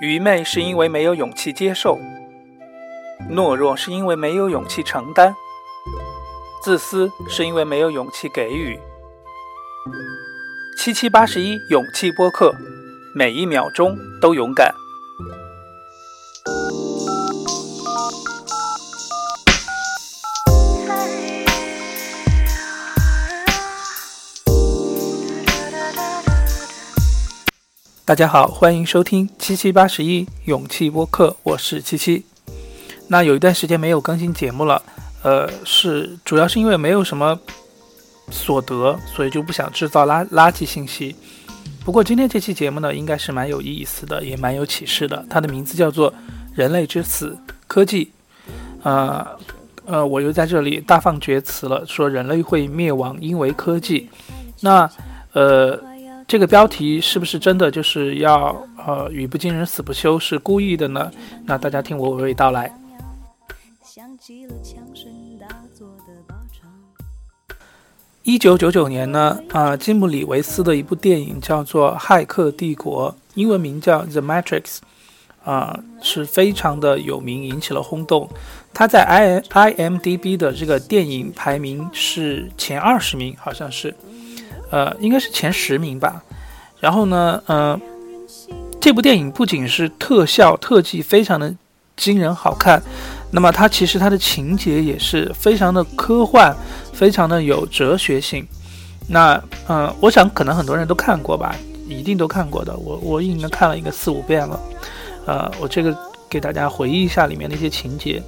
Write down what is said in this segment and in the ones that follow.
愚昧是因为没有勇气接受，懦弱是因为没有勇气承担，自私是因为没有勇气给予。七七八十一，勇气播客，每一秒钟都勇敢。大家好，欢迎收听七七八十一勇气播客，我是七七。那有一段时间没有更新节目了，呃，是主要是因为没有什么所得，所以就不想制造垃垃圾信息。不过今天这期节目呢，应该是蛮有意思的，也蛮有启示的。它的名字叫做《人类之死：科技》。呃呃，我又在这里大放厥词了，说人类会灭亡，因为科技。那呃。这个标题是不是真的就是要呃语不惊人死不休是故意的呢？那大家听我娓娓道来。一九九九年呢，啊，基姆里维斯的一部电影叫做《骇客帝国》，英文名叫《The Matrix》，啊，是非常的有名，引起了轰动。他在 i i m d b 的这个电影排名是前二十名，好像是。呃，应该是前十名吧。然后呢，呃，这部电影不仅是特效特技非常的惊人好看，那么它其实它的情节也是非常的科幻，非常的有哲学性。那，嗯，我想可能很多人都看过吧，一定都看过的。我我应该看了一个四五遍了。呃，我这个给大家回忆一下里面的一些情节。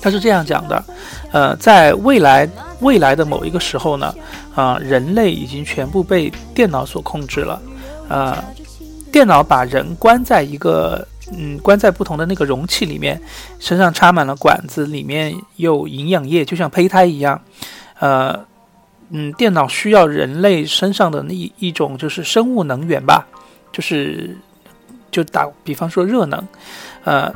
他是这样讲的，呃，在未来未来的某一个时候呢，啊，人类已经全部被电脑所控制了，呃，电脑把人关在一个，嗯，关在不同的那个容器里面，身上插满了管子，里面有营养液，就像胚胎一样，呃，嗯，电脑需要人类身上的那一一种就是生物能源吧，就是，就打比方说热能，呃。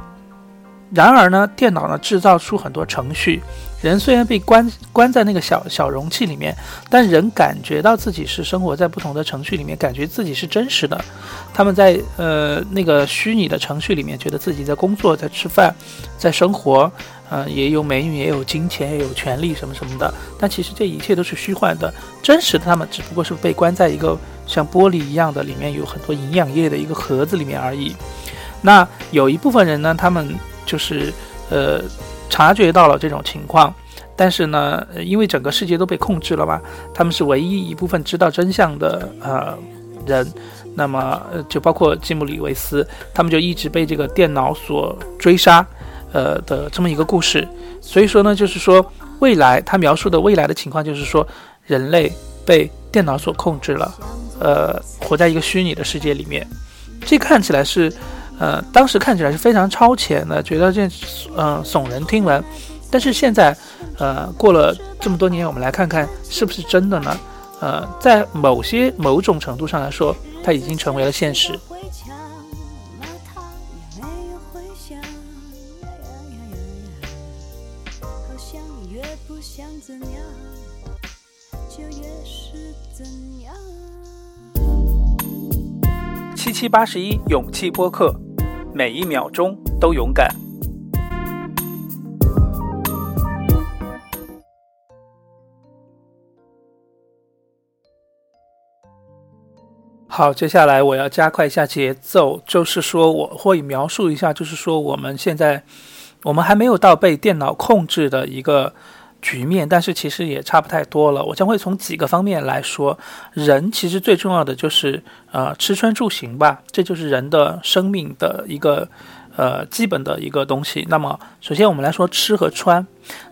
然而呢，电脑呢制造出很多程序，人虽然被关关在那个小小容器里面，但人感觉到自己是生活在不同的程序里面，感觉自己是真实的。他们在呃那个虚拟的程序里面，觉得自己在工作，在吃饭，在生活，嗯，也有美女，也有金钱，也有权利什么什么的。但其实这一切都是虚幻的，真实的他们只不过是被关在一个像玻璃一样的里面有很多营养液的一个盒子里面而已。那有一部分人呢，他们。就是，呃，察觉到了这种情况，但是呢，因为整个世界都被控制了嘛，他们是唯一一部分知道真相的呃人，那么就包括吉姆里维斯，他们就一直被这个电脑所追杀，呃的这么一个故事。所以说呢，就是说未来他描述的未来的情况，就是说人类被电脑所控制了，呃，活在一个虚拟的世界里面，这看起来是。呃，当时看起来是非常超前的，觉得这嗯耸人听闻。但是现在，呃，过了这么多年，我们来看看是不是真的呢？呃，在某些某种程度上来说，它已经成为了现实。七八十一勇气播客。每一秒钟都勇敢。好，接下来我要加快一下节奏，就是说我会描述一下，就是说我们现在我们还没有到被电脑控制的一个。局面，但是其实也差不太多了。我将会从几个方面来说，人其实最重要的就是呃吃穿住行吧，这就是人的生命的一个呃基本的一个东西。那么首先我们来说吃和穿。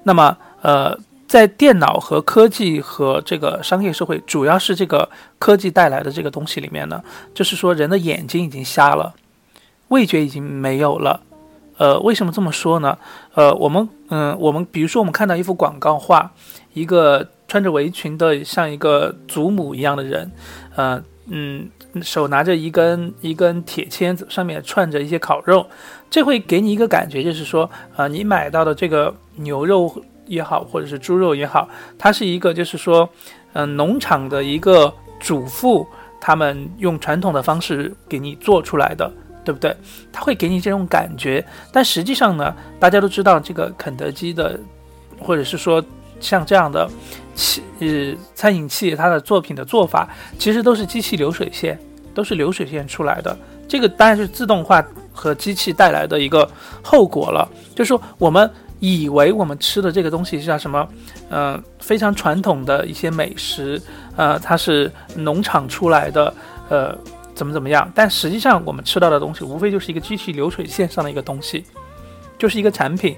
那么呃在电脑和科技和这个商业社会，主要是这个科技带来的这个东西里面呢，就是说人的眼睛已经瞎了，味觉已经没有了。呃，为什么这么说呢？呃，我们，嗯，我们比如说，我们看到一幅广告画，一个穿着围裙的像一个祖母一样的人，呃，嗯，手拿着一根一根铁签子，上面串着一些烤肉，这会给你一个感觉，就是说，呃，你买到的这个牛肉也好，或者是猪肉也好，它是一个，就是说，嗯，农场的一个主妇他们用传统的方式给你做出来的，对不对？他会给你这种感觉，但实际上呢，大家都知道这个肯德基的，或者是说像这样的企呃餐饮企业，它的作品的做法其实都是机器流水线，都是流水线出来的。这个当然是自动化和机器带来的一个后果了，就是说我们。以为我们吃的这个东西是叫什么？呃，非常传统的一些美食，呃，它是农场出来的，呃，怎么怎么样？但实际上我们吃到的东西，无非就是一个机器流水线上的一个东西，就是一个产品，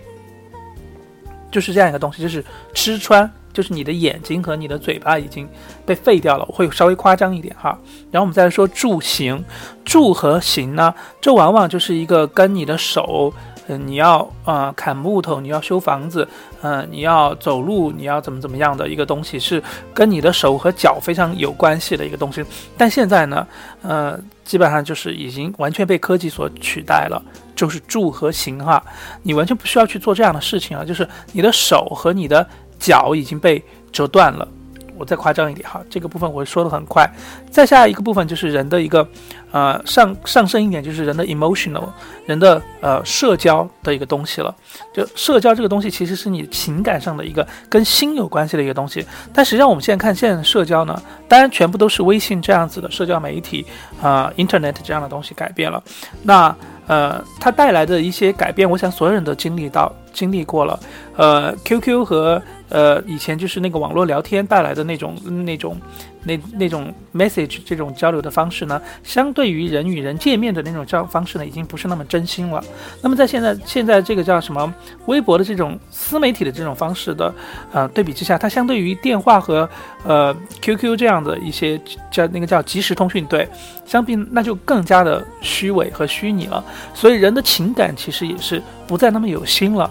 就是这样一个东西，就是吃穿，就是你的眼睛和你的嘴巴已经被废掉了。我会稍微夸张一点哈。然后我们再来说住行，住和行呢，这往往就是一个跟你的手。嗯，你要啊砍木头，你要修房子，嗯，你要走路，你要怎么怎么样的一个东西，是跟你的手和脚非常有关系的一个东西。但现在呢，呃，基本上就是已经完全被科技所取代了，就是住和行哈，你完全不需要去做这样的事情了，就是你的手和你的脚已经被折断了。我再夸张一点哈，这个部分我说的很快。再下一个部分就是人的一个，呃，上上升一点就是人的 emotional，人的呃社交的一个东西了。就社交这个东西其实是你情感上的一个跟心有关系的一个东西。但实际上我们现在看现在的社交呢，当然全部都是微信这样子的社交媒体啊，internet 这样的东西改变了。那呃，它带来的一些改变，我想所有人都经历到、经历过了。呃，QQ 和呃以前就是那个网络聊天带来的那种、那种、那那种 message 这种交流的方式呢，相对于人与人见面的那种交方式呢，已经不是那么真心了。那么在现在现在这个叫什么微博的这种私媒体的这种方式的呃对比之下，它相对于电话和呃 QQ 这样的一些叫那个叫即时通讯对相比，那就更加的虚伪和虚拟了。所以人的情感其实也是不再那么有心了。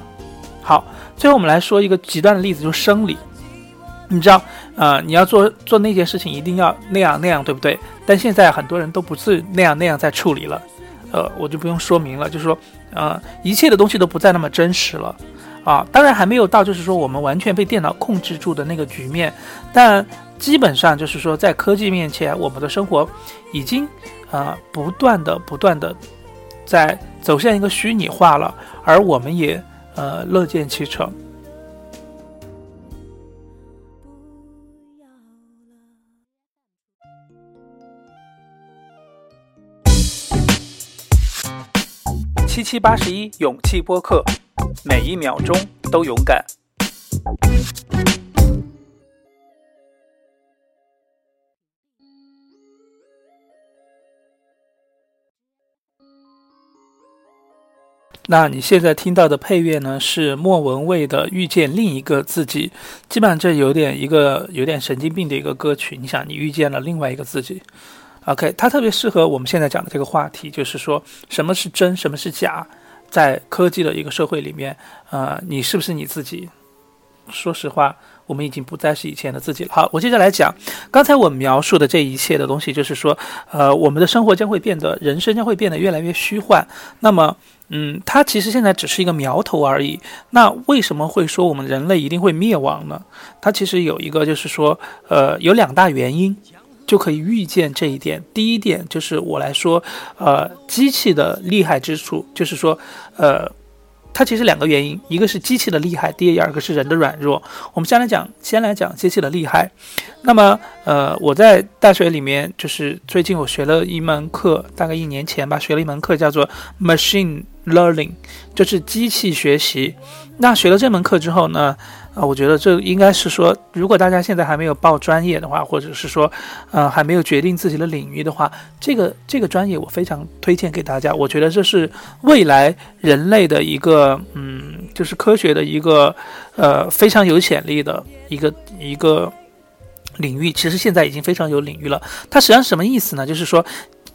好，最后我们来说一个极端的例子，就是生理。你知道，呃，你要做做那件事情，一定要那样那样，对不对？但现在很多人都不是那样那样在处理了，呃，我就不用说明了，就是说，呃，一切的东西都不再那么真实了，啊，当然还没有到就是说我们完全被电脑控制住的那个局面，但基本上就是说，在科技面前，我们的生活已经，呃，不断的不断的。在走向一个虚拟化了，而我们也呃乐见其成。七七八十一勇气播客，每一秒钟都勇敢。那你现在听到的配乐呢？是莫文蔚的《遇见另一个自己》，基本上这有点一个有点神经病的一个歌曲。你想，你遇见了另外一个自己，OK，它特别适合我们现在讲的这个话题，就是说什么是真，什么是假，在科技的一个社会里面，呃，你是不是你自己？说实话。我们已经不再是以前的自己了。好，我接着来讲，刚才我描述的这一切的东西，就是说，呃，我们的生活将会变得，人生将会变得越来越虚幻。那么，嗯，它其实现在只是一个苗头而已。那为什么会说我们人类一定会灭亡呢？它其实有一个，就是说，呃，有两大原因就可以预见这一点。第一点就是我来说，呃，机器的厉害之处，就是说，呃。它其实两个原因，一个是机器的厉害，第二个是人的软弱。我们先来讲，先来讲机器的厉害。那么，呃，我在大学里面，就是最近我学了一门课，大概一年前吧，学了一门课叫做 Machine Learning，就是机器学习。那学了这门课之后呢？啊，我觉得这应该是说，如果大家现在还没有报专业的话，或者是说，呃，还没有决定自己的领域的话，这个这个专业我非常推荐给大家。我觉得这是未来人类的一个，嗯，就是科学的一个，呃，非常有潜力的一个一个领域。其实现在已经非常有领域了。它实际上什么意思呢？就是说。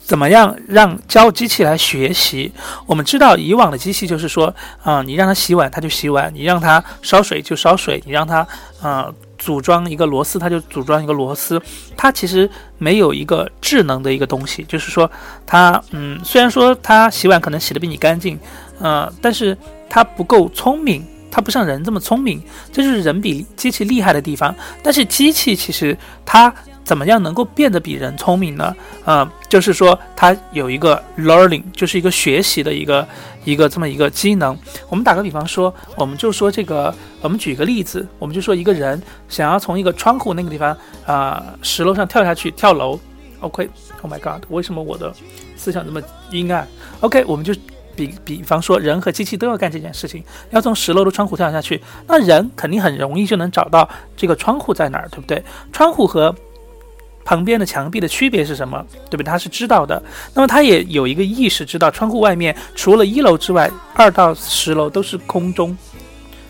怎么样让教机器来学习？我们知道以往的机器就是说，啊，你让它洗碗它就洗碗，你让它烧水就烧水，你让它啊组装一个螺丝它就组装一个螺丝，它其实没有一个智能的一个东西，就是说它嗯，虽然说它洗碗可能洗得比你干净，呃，但是它不够聪明，它不像人这么聪明，这就是人比机器厉害的地方。但是机器其实它。怎么样能够变得比人聪明呢？呃，就是说他有一个 learning，就是一个学习的一个一个这么一个机能。我们打个比方说，我们就说这个，我们举个例子，我们就说一个人想要从一个窗户那个地方啊石楼上跳下去跳楼。OK，Oh my God，为什么我的思想这么阴暗？OK，我们就。比比方说，人和机器都要干这件事情，要从十楼的窗户跳下去，那人肯定很容易就能找到这个窗户在哪儿，对不对？窗户和旁边的墙壁的区别是什么，对不对？他是知道的，那么他也有一个意识，知道窗户外面除了一楼之外，二到十楼都是空中。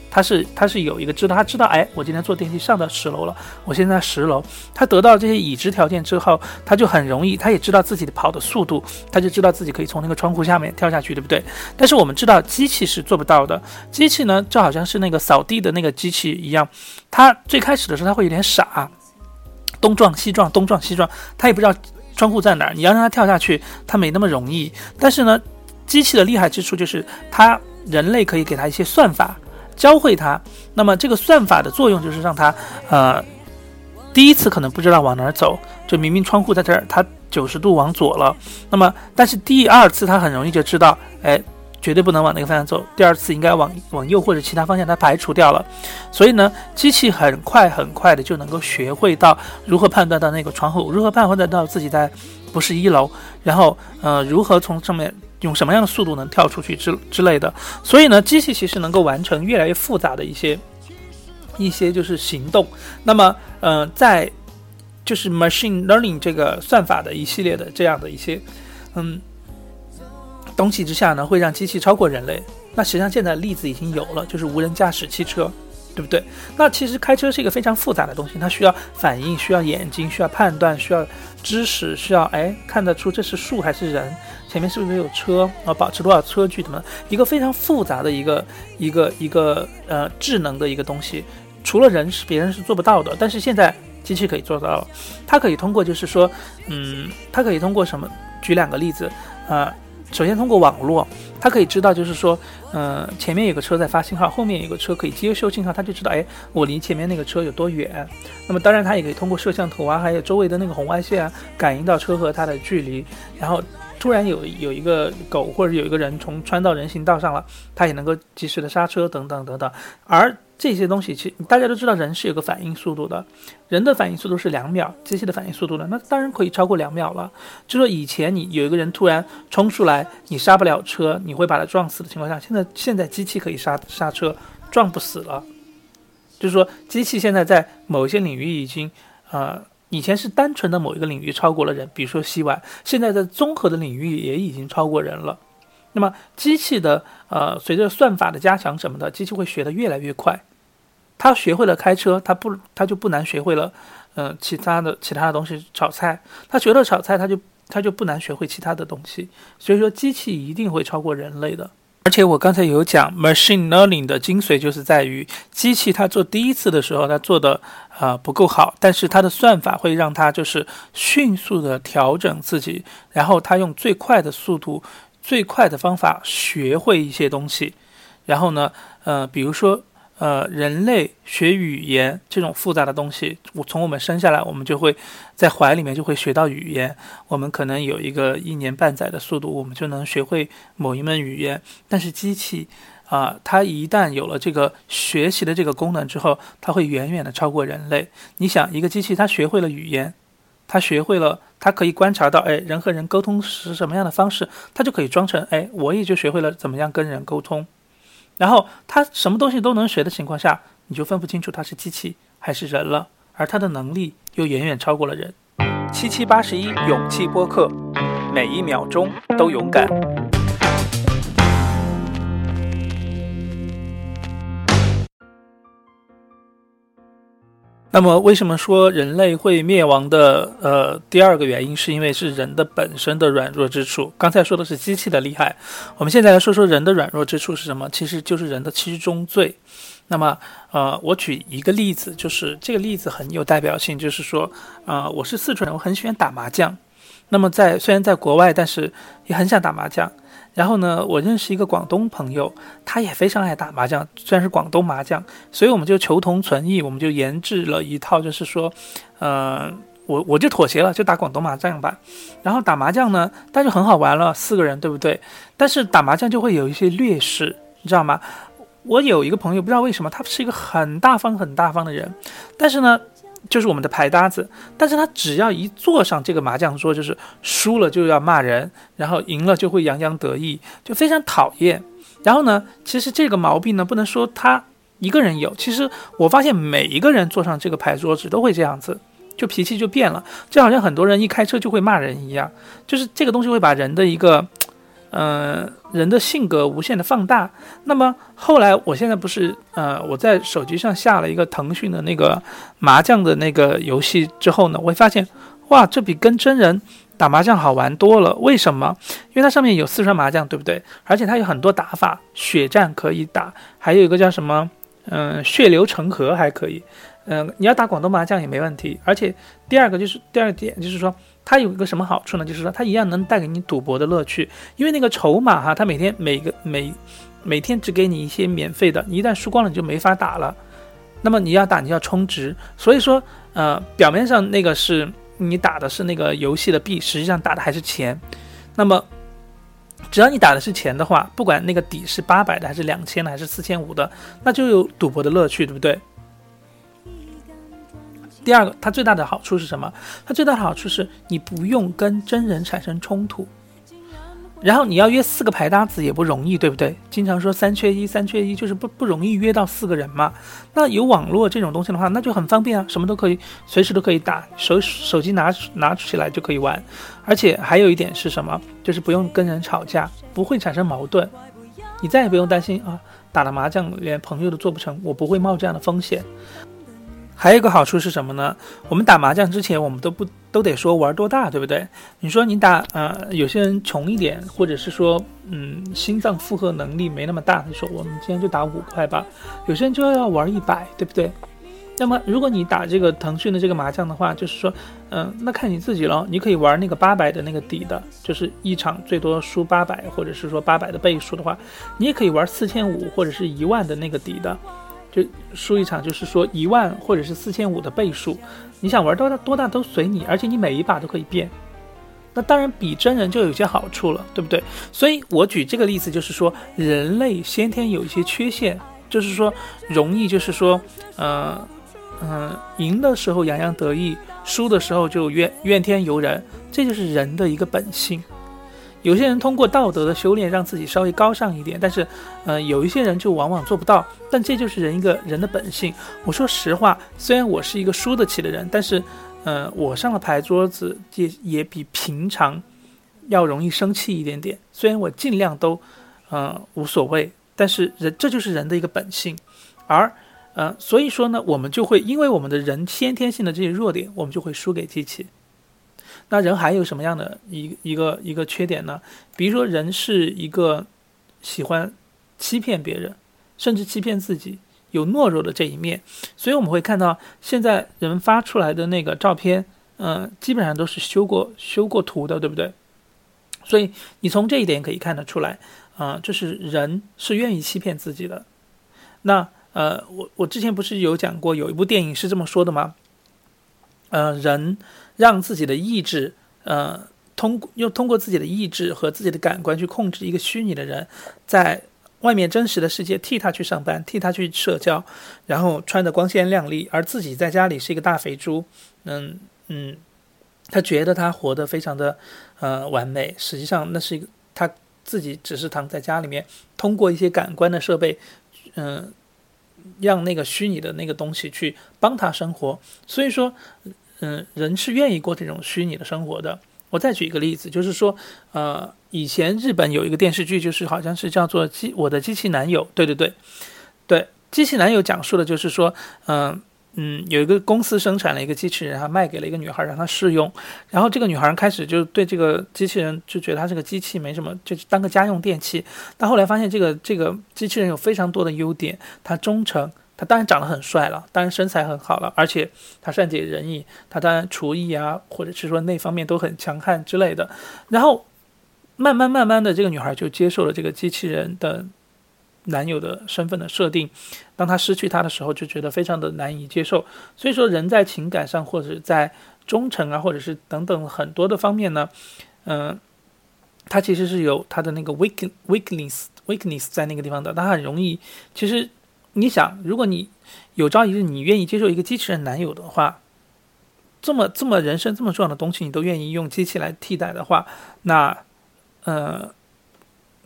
他是他是有一个知道，他知道，哎，我今天坐电梯上到十楼了，我现在十楼。他得到这些已知条件之后，他就很容易，他也知道自己的跑的速度，他就知道自己可以从那个窗户下面跳下去，对不对？但是我们知道机器是做不到的，机器呢就好像是那个扫地的那个机器一样，它最开始的时候它会有点傻，东撞西撞，东撞西撞，他也不知道窗户在哪儿。你要让他跳下去，他没那么容易。但是呢，机器的厉害之处就是它人类可以给它一些算法。教会他，那么这个算法的作用就是让他，呃，第一次可能不知道往哪儿走，就明明窗户在这儿，他九十度往左了，那么但是第二次他很容易就知道，哎，绝对不能往那个方向走，第二次应该往往右或者其他方向，它排除掉了，所以呢，机器很快很快的就能够学会到如何判断到那个窗户，如何判断到自己在不是一楼，然后呃，如何从上面。用什么样的速度能跳出去之之类的，所以呢，机器其实能够完成越来越复杂的一些一些就是行动。那么，呃，在就是 machine learning 这个算法的一系列的这样的一些嗯东西之下呢，会让机器超过人类。那实际上现在例子已经有了，就是无人驾驶汽车，对不对？那其实开车是一个非常复杂的东西，它需要反应，需要眼睛，需要判断，需要知识，需要哎看得出这是树还是人。前面是不是有车啊？保持多少车距？怎么一个非常复杂的一个一个一个呃智能的一个东西，除了人是别人是做不到的，但是现在机器可以做到了。它可以通过就是说，嗯，它可以通过什么？举两个例子啊。首先通过网络，它可以知道就是说，嗯，前面有个车在发信号，后面有个车可以接收信号，它就知道，哎，我离前面那个车有多远。那么当然它也可以通过摄像头啊，还有周围的那个红外线啊，感应到车和它的距离，然后。突然有有一个狗或者有一个人从穿到人行道上了，它也能够及时的刹车等等等等。而这些东西，其实大家都知道，人是有个反应速度的，人的反应速度是两秒，机器的反应速度呢，那当然可以超过两秒了。就说以前你有一个人突然冲出来，你刹不了车，你会把他撞死的情况下，现在现在机器可以刹刹车，撞不死了。就是说，机器现在在某一些领域已经，呃。以前是单纯的某一个领域超过了人，比如说洗碗，现在在综合的领域也已经超过人了。那么机器的呃，随着算法的加强什么的，机器会学得越来越快。他学会了开车，他不，他就不难学会了，嗯，其他的其他的东西炒菜。他学了炒菜，他就他就不难学会其他的东西。所以说，机器一定会超过人类的。而且我刚才有讲，machine learning 的精髓就是在于机器它做第一次的时候，它做的啊不够好，但是它的算法会让它就是迅速的调整自己，然后它用最快的速度、最快的方法学会一些东西，然后呢，呃，比如说。呃，人类学语言这种复杂的东西，我从我们生下来，我们就会在怀里面就会学到语言。我们可能有一个一年半载的速度，我们就能学会某一门语言。但是机器啊，它一旦有了这个学习的这个功能之后，它会远远的超过人类。你想，一个机器它学会了语言，它学会了，它可以观察到，哎，人和人沟通是什么样的方式，它就可以装成，哎，我也就学会了怎么样跟人沟通。然后他什么东西都能学的情况下，你就分不清楚他是机器还是人了，而他的能力又远远超过了人。七七八十一勇气播客，每一秒钟都勇敢。那么，为什么说人类会灭亡的？呃，第二个原因是因为是人的本身的软弱之处。刚才说的是机器的厉害，我们现在来说说人的软弱之处是什么？其实就是人的七宗罪。那么，呃，我举一个例子，就是这个例子很有代表性，就是说，呃，我是四川人，我很喜欢打麻将。那么在虽然在国外，但是也很想打麻将。然后呢，我认识一个广东朋友，他也非常爱打麻将，虽然是广东麻将，所以我们就求同存异，我们就研制了一套，就是说，呃，我我就妥协了，就打广东麻将吧。然后打麻将呢，但是很好玩了，四个人，对不对？但是打麻将就会有一些劣势，你知道吗？我有一个朋友，不知道为什么，他是一个很大方、很大方的人，但是呢，就是我们的牌搭子，但是他只要一坐上这个麻将桌，就是输了就要骂人，然后赢了就会洋洋得意，就非常讨厌。然后呢，其实这个毛病呢，不能说他一个人有，其实我发现每一个人坐上这个牌桌子都会这样子。就脾气就变了，就好像很多人一开车就会骂人一样，就是这个东西会把人的一个，嗯，人的性格无限的放大。那么后来，我现在不是，呃，我在手机上下了一个腾讯的那个麻将的那个游戏之后呢，我会发现，哇，这比跟真人打麻将好玩多了。为什么？因为它上面有四川麻将，对不对？而且它有很多打法，血战可以打，还有一个叫什么，嗯，血流成河还可以。嗯，你要打广东麻将也没问题，而且第二个就是第二点就是说，它有一个什么好处呢？就是说它一样能带给你赌博的乐趣，因为那个筹码哈，它每天每个每每天只给你一些免费的，你一旦输光了你就没法打了。那么你要打你要充值，所以说呃表面上那个是你打的是那个游戏的币，实际上打的还是钱。那么只要你打的是钱的话，不管那个底是八百的还是两千的还是四千五的，那就有赌博的乐趣，对不对？第二个，它最大的好处是什么？它最大的好处是你不用跟真人产生冲突，然后你要约四个牌搭子也不容易，对不对？经常说三缺一，三缺一就是不不容易约到四个人嘛。那有网络这种东西的话，那就很方便啊，什么都可以，随时都可以打，手手机拿拿起来就可以玩。而且还有一点是什么？就是不用跟人吵架，不会产生矛盾，你再也不用担心啊，打了麻将连朋友都做不成，我不会冒这样的风险。还有一个好处是什么呢？我们打麻将之前，我们都不都得说玩多大，对不对？你说你打，呃，有些人穷一点，或者是说，嗯，心脏负荷能力没那么大，你说我们今天就打五块吧。有些人就要玩一百，对不对？那么如果你打这个腾讯的这个麻将的话，就是说，嗯，那看你自己了。你可以玩那个八百的那个底的，就是一场最多输八百，或者是说八百的倍数的话，你也可以玩四千五或者是一万的那个底的。就输一场，就是说一万或者是四千五的倍数，你想玩多大多大都随你，而且你每一把都可以变。那当然比真人就有些好处了，对不对？所以我举这个例子就是说，人类先天有一些缺陷，就是说容易就是说，呃，嗯，赢的时候洋洋得意，输的时候就怨怨天尤人，这就是人的一个本性。有些人通过道德的修炼让自己稍微高尚一点，但是，呃，有一些人就往往做不到。但这就是人一个人的本性。我说实话，虽然我是一个输得起的人，但是，呃，我上了牌桌子也也比平常要容易生气一点点。虽然我尽量都，呃，无所谓，但是人这就是人的一个本性。而，呃，所以说呢，我们就会因为我们的人先天性的这些弱点，我们就会输给机器。那人还有什么样的一一个一个缺点呢？比如说，人是一个喜欢欺骗别人，甚至欺骗自己，有懦弱的这一面。所以我们会看到，现在人发出来的那个照片，嗯，基本上都是修过修过图的，对不对？所以你从这一点可以看得出来，啊，就是人是愿意欺骗自己的。那呃，我我之前不是有讲过，有一部电影是这么说的吗？呃，人。让自己的意志，呃，通过用通过自己的意志和自己的感官去控制一个虚拟的人，在外面真实的世界替他去上班，替他去社交，然后穿的光鲜亮丽，而自己在家里是一个大肥猪。嗯嗯，他觉得他活得非常的呃完美，实际上那是一个他自己只是躺在家里面，通过一些感官的设备，嗯，让那个虚拟的那个东西去帮他生活。所以说。嗯，人是愿意过这种虚拟的生活的。我再举一个例子，就是说，呃，以前日本有一个电视剧，就是好像是叫做《机我的机器男友》。对对对，对，机器男友讲述的就是说，嗯嗯，有一个公司生产了一个机器人，然后卖给了一个女孩让她试用，然后这个女孩开始就对这个机器人就觉得它这个机器没什么，就当个家用电器。但后来发现这个这个机器人有非常多的优点，它忠诚。他当然长得很帅了，当然身材很好了，而且他善解人意，他当然厨艺啊，或者是说那方面都很强悍之类的。然后慢慢慢慢的，这个女孩就接受了这个机器人的男友的身份的设定。当他失去他的时候，就觉得非常的难以接受。所以说，人在情感上或者在忠诚啊，或者是等等很多的方面呢，嗯，他其实是有他的那个 weak weakness weakness 在那个地方的，他很容易。其实你想，如果你有朝一日你愿意接受一个机器人男友的话，这么这么人生这么重要的东西，你都愿意用机器来替代的话，那呃，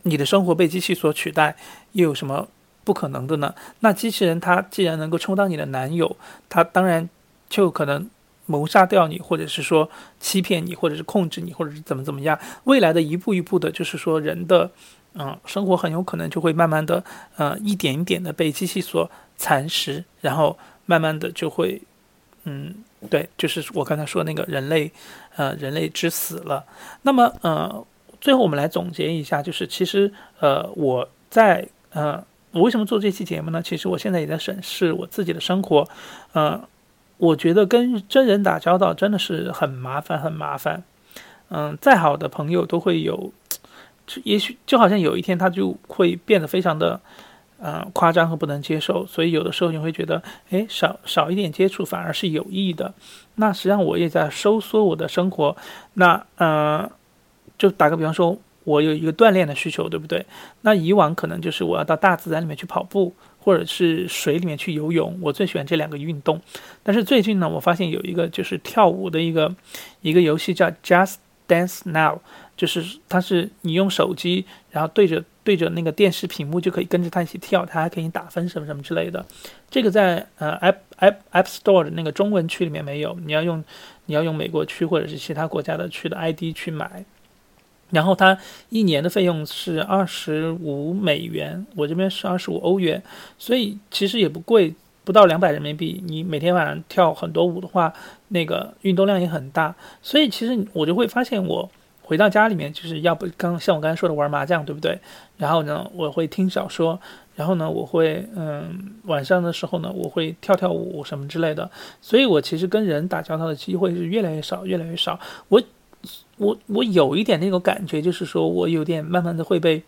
你的生活被机器所取代，又有什么不可能的呢？那机器人它既然能够充当你的男友，它当然就可能。谋杀掉你，或者是说欺骗你，或者是控制你，或者是怎么怎么样？未来的一步一步的，就是说人的，嗯，生活很有可能就会慢慢的，呃，一点一点的被机器所蚕食，然后慢慢的就会，嗯，对，就是我刚才说那个人类，呃，人类之死了。那么，呃，最后我们来总结一下，就是其实，呃，我在，呃，我为什么做这期节目呢？其实我现在也在审视我自己的生活，呃。我觉得跟真人打交道真的是很麻烦，很麻烦。嗯，再好的朋友都会有，也许就好像有一天他就会变得非常的，嗯，夸张和不能接受。所以有的时候你会觉得，哎，少少一点接触反而是有益的。那实际上我也在收缩我的生活。那，嗯，就打个比方说，我有一个锻炼的需求，对不对？那以往可能就是我要到大自然里面去跑步。或者是水里面去游泳，我最喜欢这两个运动。但是最近呢，我发现有一个就是跳舞的一个一个游戏叫 Just Dance Now，就是它是你用手机，然后对着对着那个电视屏幕就可以跟着它一起跳，它还可以打分什么什么之类的。这个在呃 App App App Store 的那个中文区里面没有，你要用你要用美国区或者是其他国家的区的 ID 去买。然后它一年的费用是二十五美元，我这边是二十五欧元，所以其实也不贵，不到两百人民币。你每天晚上跳很多舞的话，那个运动量也很大。所以其实我就会发现，我回到家里面就是要不刚像我刚才说的玩麻将，对不对？然后呢，我会听小说，然后呢，我会嗯晚上的时候呢，我会跳跳舞什么之类的。所以我其实跟人打交道的机会是越来越少，越来越少。我。我我有一点那种感觉，就是说我有点慢慢的会被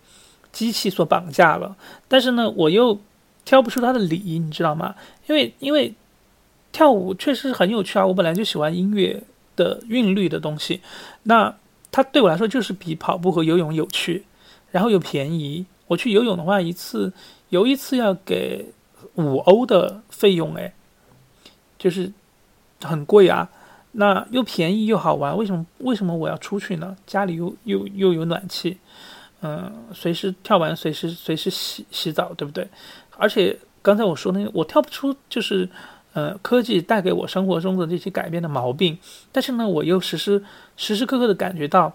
机器所绑架了，但是呢，我又挑不出它的理，你知道吗？因为因为跳舞确实很有趣啊，我本来就喜欢音乐的韵律的东西，那它对我来说就是比跑步和游泳有趣，然后又便宜。我去游泳的话，一次游一次要给五欧的费用，哎，就是很贵啊。那又便宜又好玩，为什么为什么我要出去呢？家里又又又有暖气，嗯，随时跳完随时随时洗洗澡，对不对？而且刚才我说那个，我跳不出就是，呃，科技带给我生活中的这些改变的毛病，但是呢，我又时时时时刻刻的感觉到，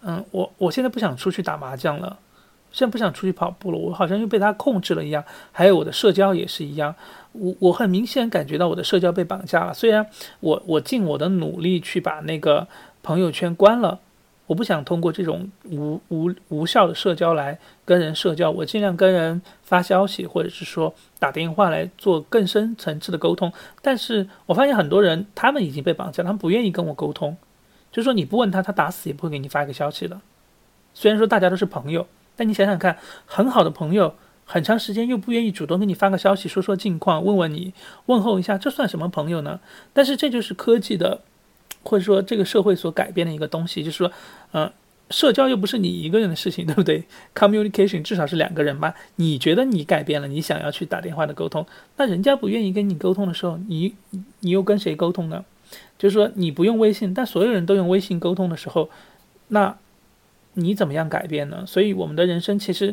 嗯，我我现在不想出去打麻将了。现在不想出去跑步了，我好像又被他控制了一样。还有我的社交也是一样，我我很明显感觉到我的社交被绑架了。虽然我我尽我的努力去把那个朋友圈关了，我不想通过这种无无无效的社交来跟人社交，我尽量跟人发消息或者是说打电话来做更深层次的沟通。但是我发现很多人他们已经被绑架，他们不愿意跟我沟通，就是说你不问他，他打死也不会给你发一个消息的。虽然说大家都是朋友。但你想想看，很好的朋友，很长时间又不愿意主动给你发个消息，说说近况，问问你，问候一下，这算什么朋友呢？但是这就是科技的，或者说这个社会所改变的一个东西，就是说，呃，社交又不是你一个人的事情，对不对？Communication 至少是两个人吧？你觉得你改变了，你想要去打电话的沟通，那人家不愿意跟你沟通的时候，你你又跟谁沟通呢？就是说你不用微信，但所有人都用微信沟通的时候，那。你怎么样改变呢？所以我们的人生其实，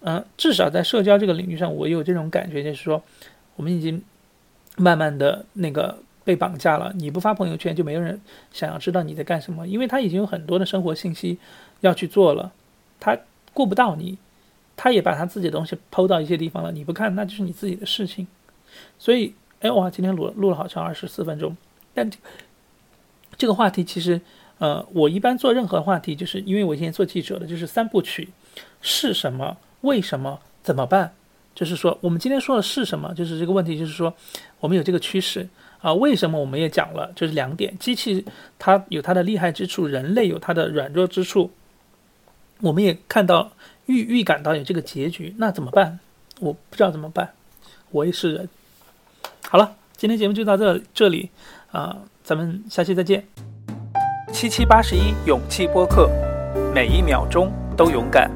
嗯，至少在社交这个领域上，我有这种感觉，就是说，我们已经慢慢的那个被绑架了。你不发朋友圈，就没有人想要知道你在干什么，因为他已经有很多的生活信息要去做了，他顾不到你，他也把他自己的东西抛到一些地方了，你不看，那就是你自己的事情。所以，哎哇，今天录录了好长，二十四分钟，但这个话题其实。呃，我一般做任何话题，就是因为我以前做记者的，就是三部曲：是什么？为什么？怎么办？就是说，我们今天说的是什么？就是这个问题，就是说，我们有这个趋势啊。为什么？我们也讲了，就是两点：机器它有它的厉害之处，人类有它的软弱之处。我们也看到预预感到有这个结局，那怎么办？我不知道怎么办。我也是人。好了，今天节目就到这这里啊，咱们下期再见。七七八十一勇气播客，每一秒钟都勇敢。